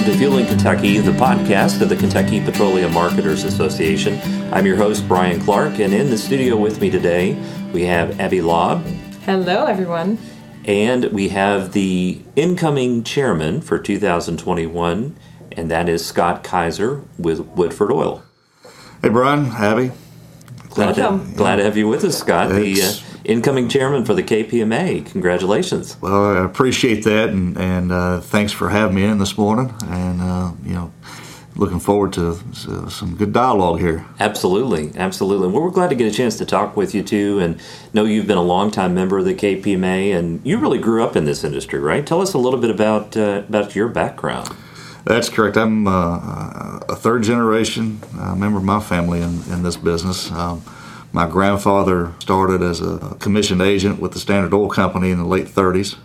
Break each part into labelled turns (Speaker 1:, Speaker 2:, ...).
Speaker 1: welcome to Fueling Kentucky, the podcast of the Kentucky Petroleum Marketers Association. I'm your host, Brian Clark, and in the studio with me today, we have Abby Lobb.
Speaker 2: Hello, everyone.
Speaker 1: And we have the incoming chairman for 2021, and that is Scott Kiser with Woodford Oil.
Speaker 3: Hey, Brian, Abby.
Speaker 1: Glad, to, glad to have you with us, Scott. the uh, incoming chairman for the KPMA. Congratulations.
Speaker 3: Well, I appreciate that, and, and uh, thanks for having me in this morning. And uh, you know, looking forward to some good dialogue here.
Speaker 1: Absolutely, absolutely. Well, we're glad to get a chance to talk with you too, and know you've been a longtime member of the KPMA, and you really grew up in this industry, right? Tell us a little bit about uh, about your background.
Speaker 3: That's correct. I'm uh, a third generation uh, member of my family in, in this business. Um, my grandfather started as a commissioned agent with the Standard Oil Company in the late 30s,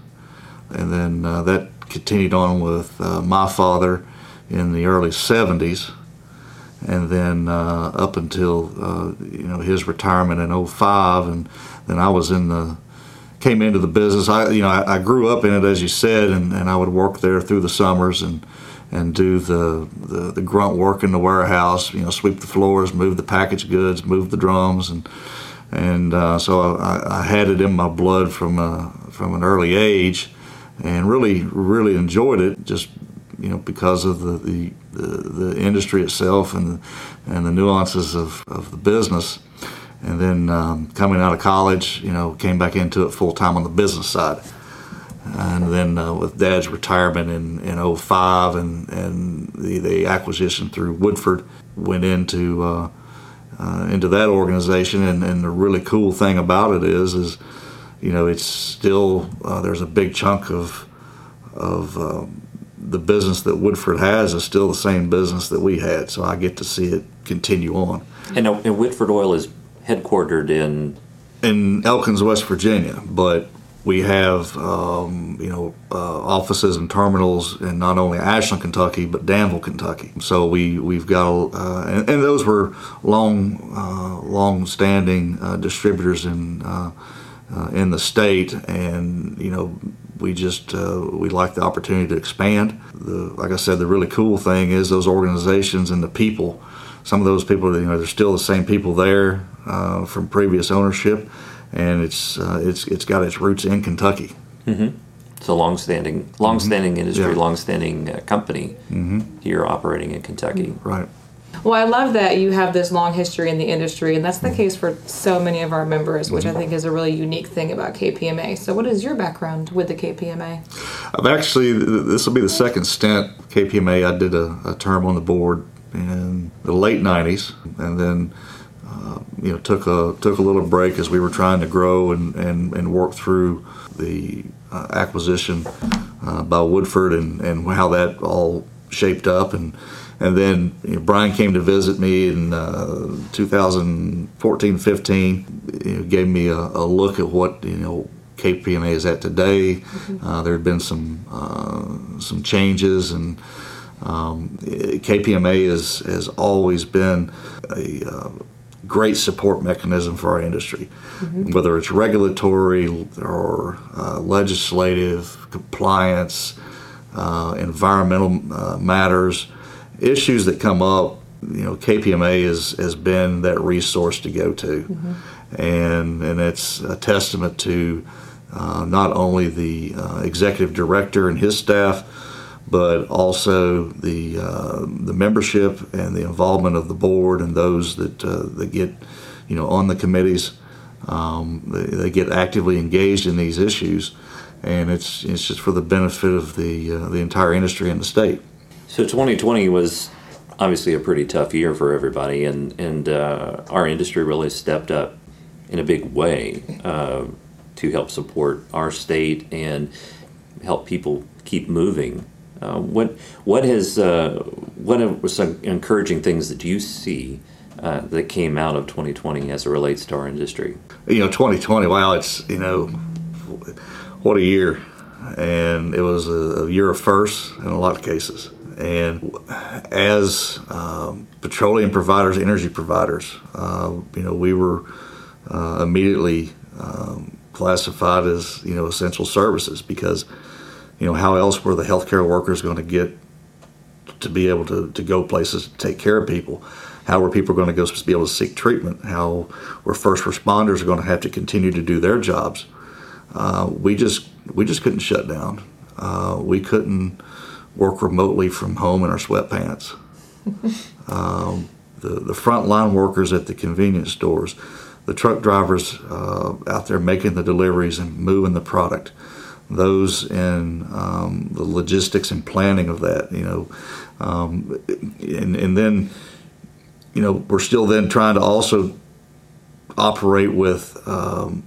Speaker 3: and then uh, that continued on with uh, my father in the early 70s, and then uh, up until uh, you know his retirement in 05, and then I was in the came into the business. I you know I, I grew up in it as you said, and, and I would work there through the summers and and do the, the, the, grunt work in the warehouse, you know, sweep the floors, move the packaged goods, move the drums, and and uh, so I, I, had it in my blood from a, from an early age, and really really enjoyed it just you know because of the the, the, the industry itself and and the nuances of, of the business. And then um, coming out of college, you know, came back into it full time on the business side and then uh, with Dad's retirement in, in 05 and, and the, the acquisition through Woodford went into uh, uh, into that organization. And, and the really cool thing about it is is you know it's still uh, there's a big chunk of of um, the business that Woodford has is still the same business that we had. So I get to see it continue on.
Speaker 1: And, and Woodford Oil is headquartered in?
Speaker 3: In Elkins West Virginia but we have um, you know uh, offices and terminals in not only Ashland, Kentucky, but Danville, Kentucky. So we we've got uh, and, and, those were long uh, long standing uh, distributors in uh, uh, in the state, and you know we just we like the opportunity to expand. The, like I said, the really cool thing is those organizations and the people. Some of those people, you know, they're still the same people there from previous ownership and it's uh, it's it's got its roots in Kentucky.
Speaker 1: Mm-hmm. It's a long-standing, long-standing mm-hmm. industry, yeah. long-standing uh, company mm-hmm. here operating in Kentucky.
Speaker 3: Right.
Speaker 2: Well, I love that you have this long history in the industry, and that's the case for so many of our members, which I think is a really unique thing about KPMA. So, what is your background with the KPMA?
Speaker 3: I've actually, this will be the second stint KPMA. I did a, a term on the board in the late 90s, and then uh, you know took a took a little break as we were trying to grow and and, and work through the uh, acquisition uh, by Woodford and, and how that all shaped up. And and then you know, Brian came to visit me in uh, 2014 15 you know, gave me a, a, look at what you know KPMA is at today. Mm-hmm. Uh, there had been some uh, some changes and um, KPMA is, has always been a great support mechanism for our industry, mm-hmm. whether it's regulatory or uh, legislative, compliance, uh, environmental uh, matters, issues that come up. You know, KPMA is, has been that resource to go to, mm-hmm. and and it's a testament to uh, not only the uh, executive director and his staff but also the uh, the membership and the involvement of the board and those that uh, that get you know on the committees. Um, they, they, get actively engaged in these issues, and it's it's just for the benefit of the uh, the entire industry in the state.
Speaker 1: So 2020 was obviously a pretty tough year for everybody, and and uh, our industry really stepped up in a big way uh, to help support our state and help people keep moving uh, what what has uh, what are some encouraging things that you see uh, that came out of 2020 as it relates to our industry?
Speaker 3: You know, 2020. Wow, it's you know, what a year, and it was a, year of firsts in a lot of cases. And as um, petroleum providers, energy providers, uh, you know, we were uh, immediately um, classified as you know essential services because you know, how else were the healthcare workers going to get to be able to, to go places to take care of people. How were people going to go to be able to seek treatment? How were first responders going to have to continue to do their jobs? Uh, we just we just couldn't shut down. Uh, we couldn't work remotely from home in our sweatpants. um, the the frontline workers at the convenience stores, the truck drivers uh, out there making the deliveries and moving the product, those in um, the logistics and planning of that, you know, um, and and then you know we're still then trying to also operate with um,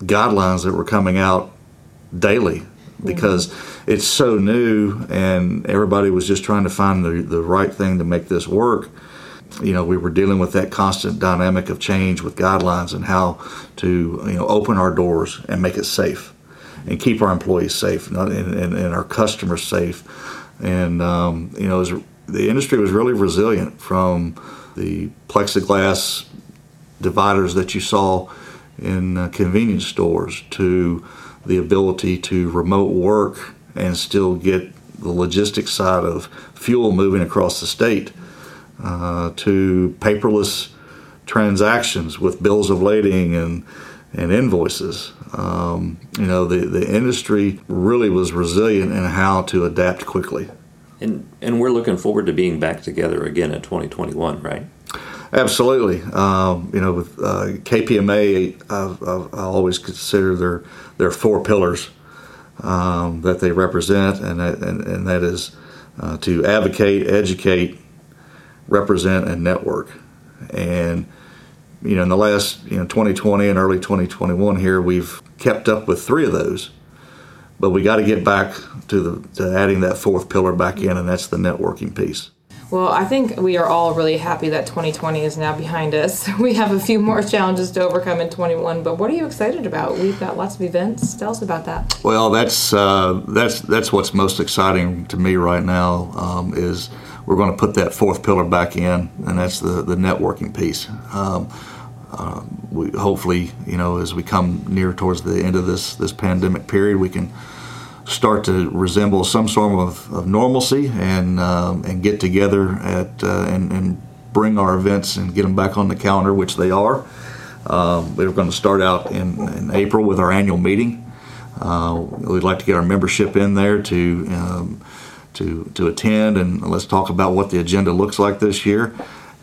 Speaker 3: guidelines that were coming out daily because mm-hmm. it's so new and everybody was just trying to find the, the right thing to make this work. You know we were dealing with that constant dynamic of change with guidelines and how to you know open our doors and make it safe and keep our employees safe and, and, and our customers safe and um, you know was, the industry was really resilient from the plexiglass dividers that you saw in uh, convenience stores to the ability to remote work and still get the logistics side of fuel moving across the state uh, to paperless transactions with bills of lading and and invoices. Um, you know, the, the industry really was resilient in how to adapt quickly.
Speaker 1: And and we're looking forward to being back together again in 2021, right?
Speaker 3: Absolutely. Um, you know, with uh, KPMA, I've, I've, i always consider their their four pillars um, that they represent, and that, and, and that is uh, to advocate, educate, represent, and network. And you know, in the last you know 2020 and early 2021 here, we've kept up with three of those, but we got to get back to the to adding that fourth pillar back in, and that's the networking piece.
Speaker 2: Well, I think we are all really happy that 2020 is now behind us. We have a few more challenges to overcome in 21, but what are you excited about? We've got lots of events. Tell us about that.
Speaker 3: Well, that's uh, that's that's what's most exciting to me right now um, is we're going to put that fourth pillar back in, and that's the the networking piece. Um, uh, we hopefully, you know, as we come near towards the end of this this pandemic period, we can start to resemble some sort of, of normalcy and um, and get together at uh, and, and, bring our events and get them back on the calendar, which they are. Um, we're going to start out in, in, April with our annual meeting. Uh, we'd like to get our membership in there to um, to to attend and let's talk about what the agenda looks like this year.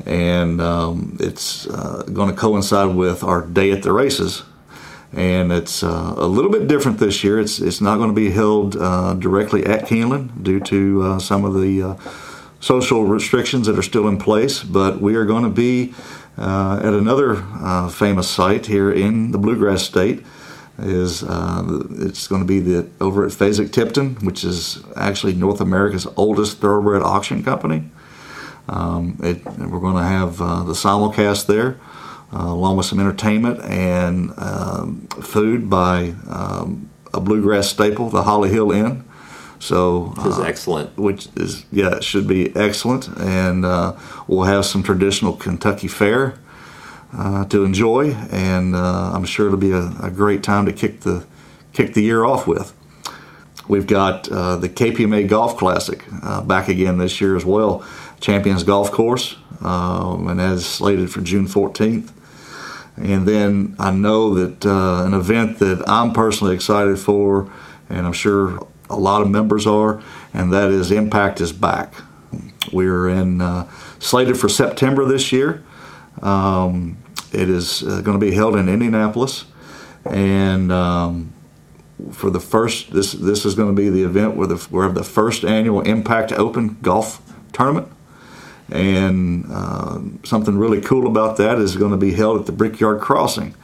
Speaker 3: And um, it's uh, going to coincide with our day at the races and it's uh, a little bit different this year. It's it's not going to be held uh, directly at Keeneland due to uh, some of the uh, social restrictions that are still in place, but we are going to be uh, at another famous site here in the Bluegrass State. Is it's going to be the over at Fasig-Tipton, which is actually North America's oldest thoroughbred auction company. Um, it, we're going to have the simulcast there uh, along with some entertainment and um, food by um, a bluegrass staple, the Holly Hill Inn.
Speaker 1: So, which is uh, excellent.
Speaker 3: Which is yeah, it should be excellent, and uh, we'll have some traditional Kentucky fare uh, to enjoy, and uh, I'm sure it'll be a, a, great time to kick the kick the year off with. We've got uh, the KPMA Golf Classic back again this year as well, Champions Golf Course, um, and as slated for June 14th. And then I know that uh, an event that I'm personally excited for, and I'm sure a lot of members are, and that is Impact is Back. We're in uh, slated for September this year. Um, it is uh, going to be held in Indianapolis, and um, for the first, this this is going to be the event where the where the first annual Impact Open Golf Tournament. And uh, something really cool about that is going to be held at the Brickyard Crossing.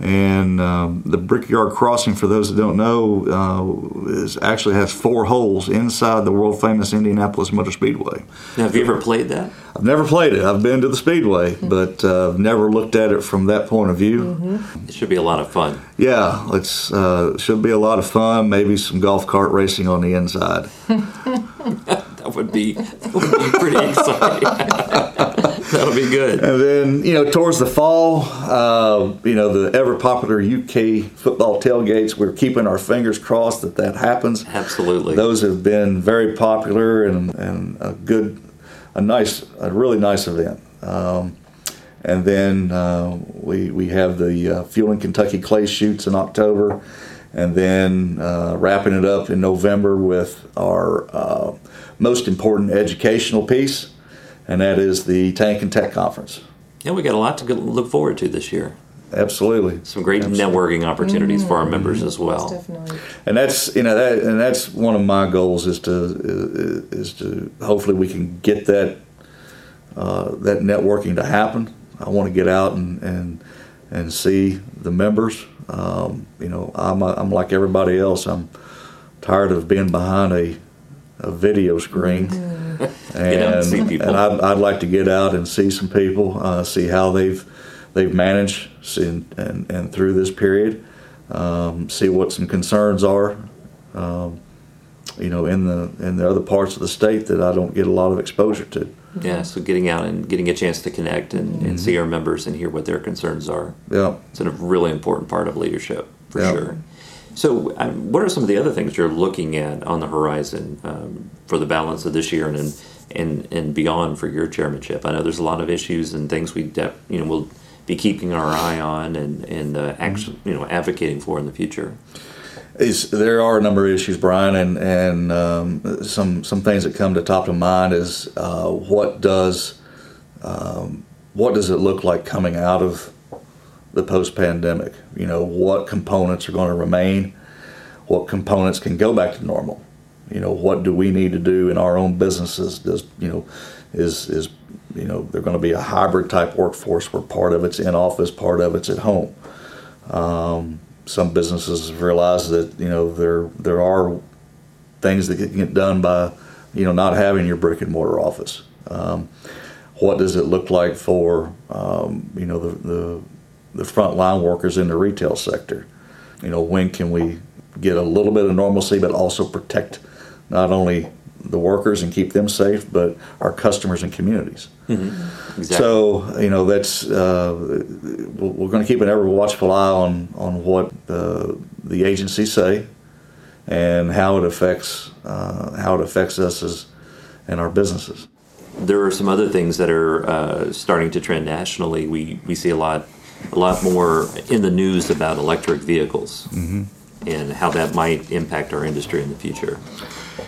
Speaker 3: And um, the Brickyard Crossing, for those that don't know, uh, is actually has four holes inside the world famous Indianapolis Motor Speedway.
Speaker 1: Now, have you ever played that?
Speaker 3: I've never played it. I've been to the Speedway, mm-hmm. but uh, never looked at it from that point of view.
Speaker 1: Mm-hmm. It should be a lot of fun.
Speaker 3: Yeah, it's uh, should be a lot of fun. Maybe some golf cart racing on the inside.
Speaker 1: that would be would be pretty exciting. That'll be good.
Speaker 3: And then, you know, towards the fall, uh, you know, the ever popular UK football tailgates, we're keeping our fingers crossed that that happens.
Speaker 1: Absolutely.
Speaker 3: Those have been very popular and, and a good, a nice, a really nice event. Um, and then uh, we, we have the uh, Fueling Kentucky Clay Shoots in October. And then uh, wrapping it up in November with our uh, most important educational piece, and that is the Tank and Tech Conference.
Speaker 1: Yeah, we got a lot to look forward to this year.
Speaker 3: Absolutely.
Speaker 1: Some great
Speaker 3: Absolutely.
Speaker 1: networking opportunities for our members as well.
Speaker 2: Definitely.
Speaker 3: and that's you know that and that's one of my goals is to is to hopefully we can get that uh, that networking to happen. I want to get out and and and see the members. Um, you know, I'm I'm like everybody else. I'm tired of being behind a a video screen. And,
Speaker 1: Get out and see
Speaker 3: and I'd, I'd like to get out and see some people, uh, see how they've they've managed see, and, and through this period um, see what some concerns are, um, you know, in the in the other parts of the state that I don't get a lot of exposure to.
Speaker 1: Yeah, so getting out and getting a chance to connect and, and see our members and hear what their concerns are.
Speaker 3: Yeah,
Speaker 1: It's a really important part of leadership, for
Speaker 3: Yeah.
Speaker 1: sure. So, um, what are some of the other things you're looking at on the horizon um, for the balance of this year and, and and beyond for your chairmanship? I know there's a lot of issues and things we de- you know will be keeping our eye on and and uh, actually you know advocating for in the future.
Speaker 3: Is there are a number of issues, Brian, and and um, some some things that come to top of mind is uh, what does um, what does it look like coming out of the post pandemic? You know, what components are going to remain? What components can go back to normal? You know, what do we need to do in our own businesses? Does you know, is is you know, they're going to be a hybrid type workforce where part of it's in office, part of it's at home some businesses have realized that you know there there are things that can get done by you know not having your brick and mortar office. Um, what does it look like for um, you know the, the the frontline workers in the retail sector? You know when can we get a little bit of normalcy, but also protect not only the workers and keep them safe, but our customers and communities.
Speaker 1: Exactly.
Speaker 3: So you know that's uh, we're going to keep an ever watchful eye on on what uh, the agencies say and how it affects uh, how it affects us as and our businesses.
Speaker 1: there are some other things that are uh, starting to trend nationally. We we see a lot a lot more in the news about electric vehicles and how that might impact our industry in the future.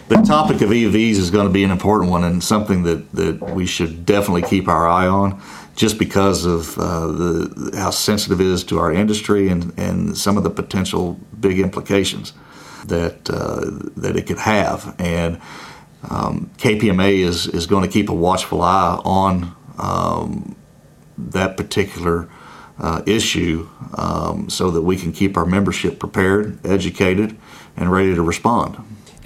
Speaker 3: The topic of EVs is going to be an important one and something that, that we should definitely keep our eye on, just because of uh, the how sensitive it is to our industry and, and some of the potential big implications that uh, that it could have. And um, KPMA is is going to keep a watchful eye on um, that particular uh, issue, um, so that we can keep our membership prepared, educated, and ready to respond.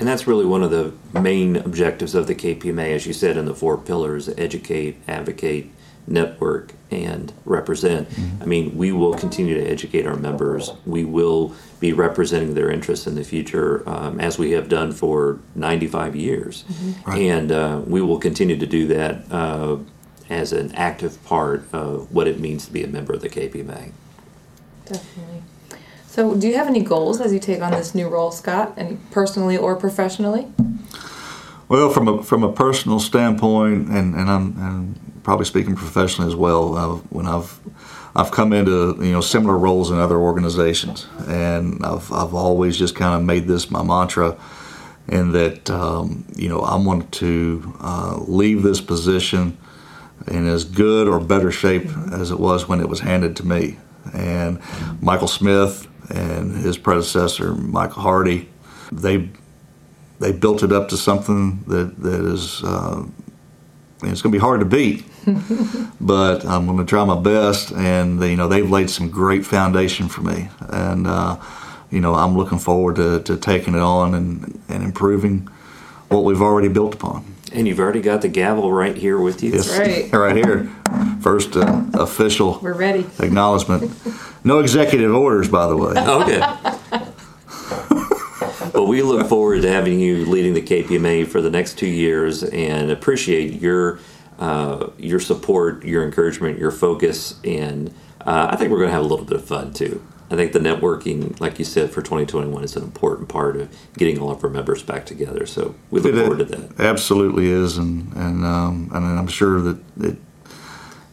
Speaker 1: And that's really one of the main objectives of the KPMA, as you said in the four pillars educate, advocate, network, and represent. I mean, we will continue to educate our members. We will be representing their interests in the future, um, as we have done for 95 years.
Speaker 3: Right.
Speaker 1: And uh, we will continue to do that uh, as an active part of what it means to be a member of the KPMA.
Speaker 2: Definitely. So, do you have any goals as you take on this new role, Scott, and personally or professionally?
Speaker 3: Well, from a from a personal standpoint, and and I'm and probably speaking professionally as well. Uh, when I've I've come into you know similar roles in other organizations, and I've I've always just kind of made this my mantra, in that um, you know I want to uh, leave this position in as good or better shape as it was when it was handed to me. And Michael Smith and his predecessor Michael Hardy, they they built it up to something that that is uh, it's going to be hard to beat. but I'm going to try my best, and you know they've laid some great foundation for me, and uh, you know I'm looking forward to, to taking it on and and improving what we've already built upon.
Speaker 1: And you've already got the gavel right here with you.
Speaker 3: Yes,
Speaker 2: right.
Speaker 3: right here, first uh, official
Speaker 2: We're ready.
Speaker 3: acknowledgement. No executive orders, by the way.
Speaker 1: Okay. but we look forward to having you leading the KPMA for the next two years and appreciate your uh, uh, your support, your encouragement, your focus, and uh, I think we're going to have a little bit of fun too. I think the networking, like you said, for 2021 is an important part of getting all of our members back together. So we look
Speaker 3: It
Speaker 1: forward to that.
Speaker 3: Absolutely is, and and um, and I'm sure that it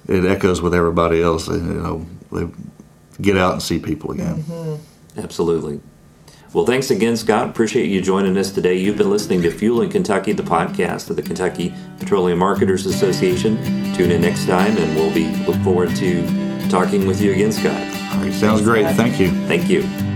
Speaker 3: it echoes with everybody else. You know, they get out and see people again.
Speaker 1: Absolutely. Well, thanks again, Scott. Appreciate you joining us today. You've been listening to Fueling Kentucky, the podcast of the Kentucky Petroleum Marketers Association. Tune in next time, and we'll be look forward to talking with you again, Scott.
Speaker 3: Sounds great. Thank you.
Speaker 1: Thank you.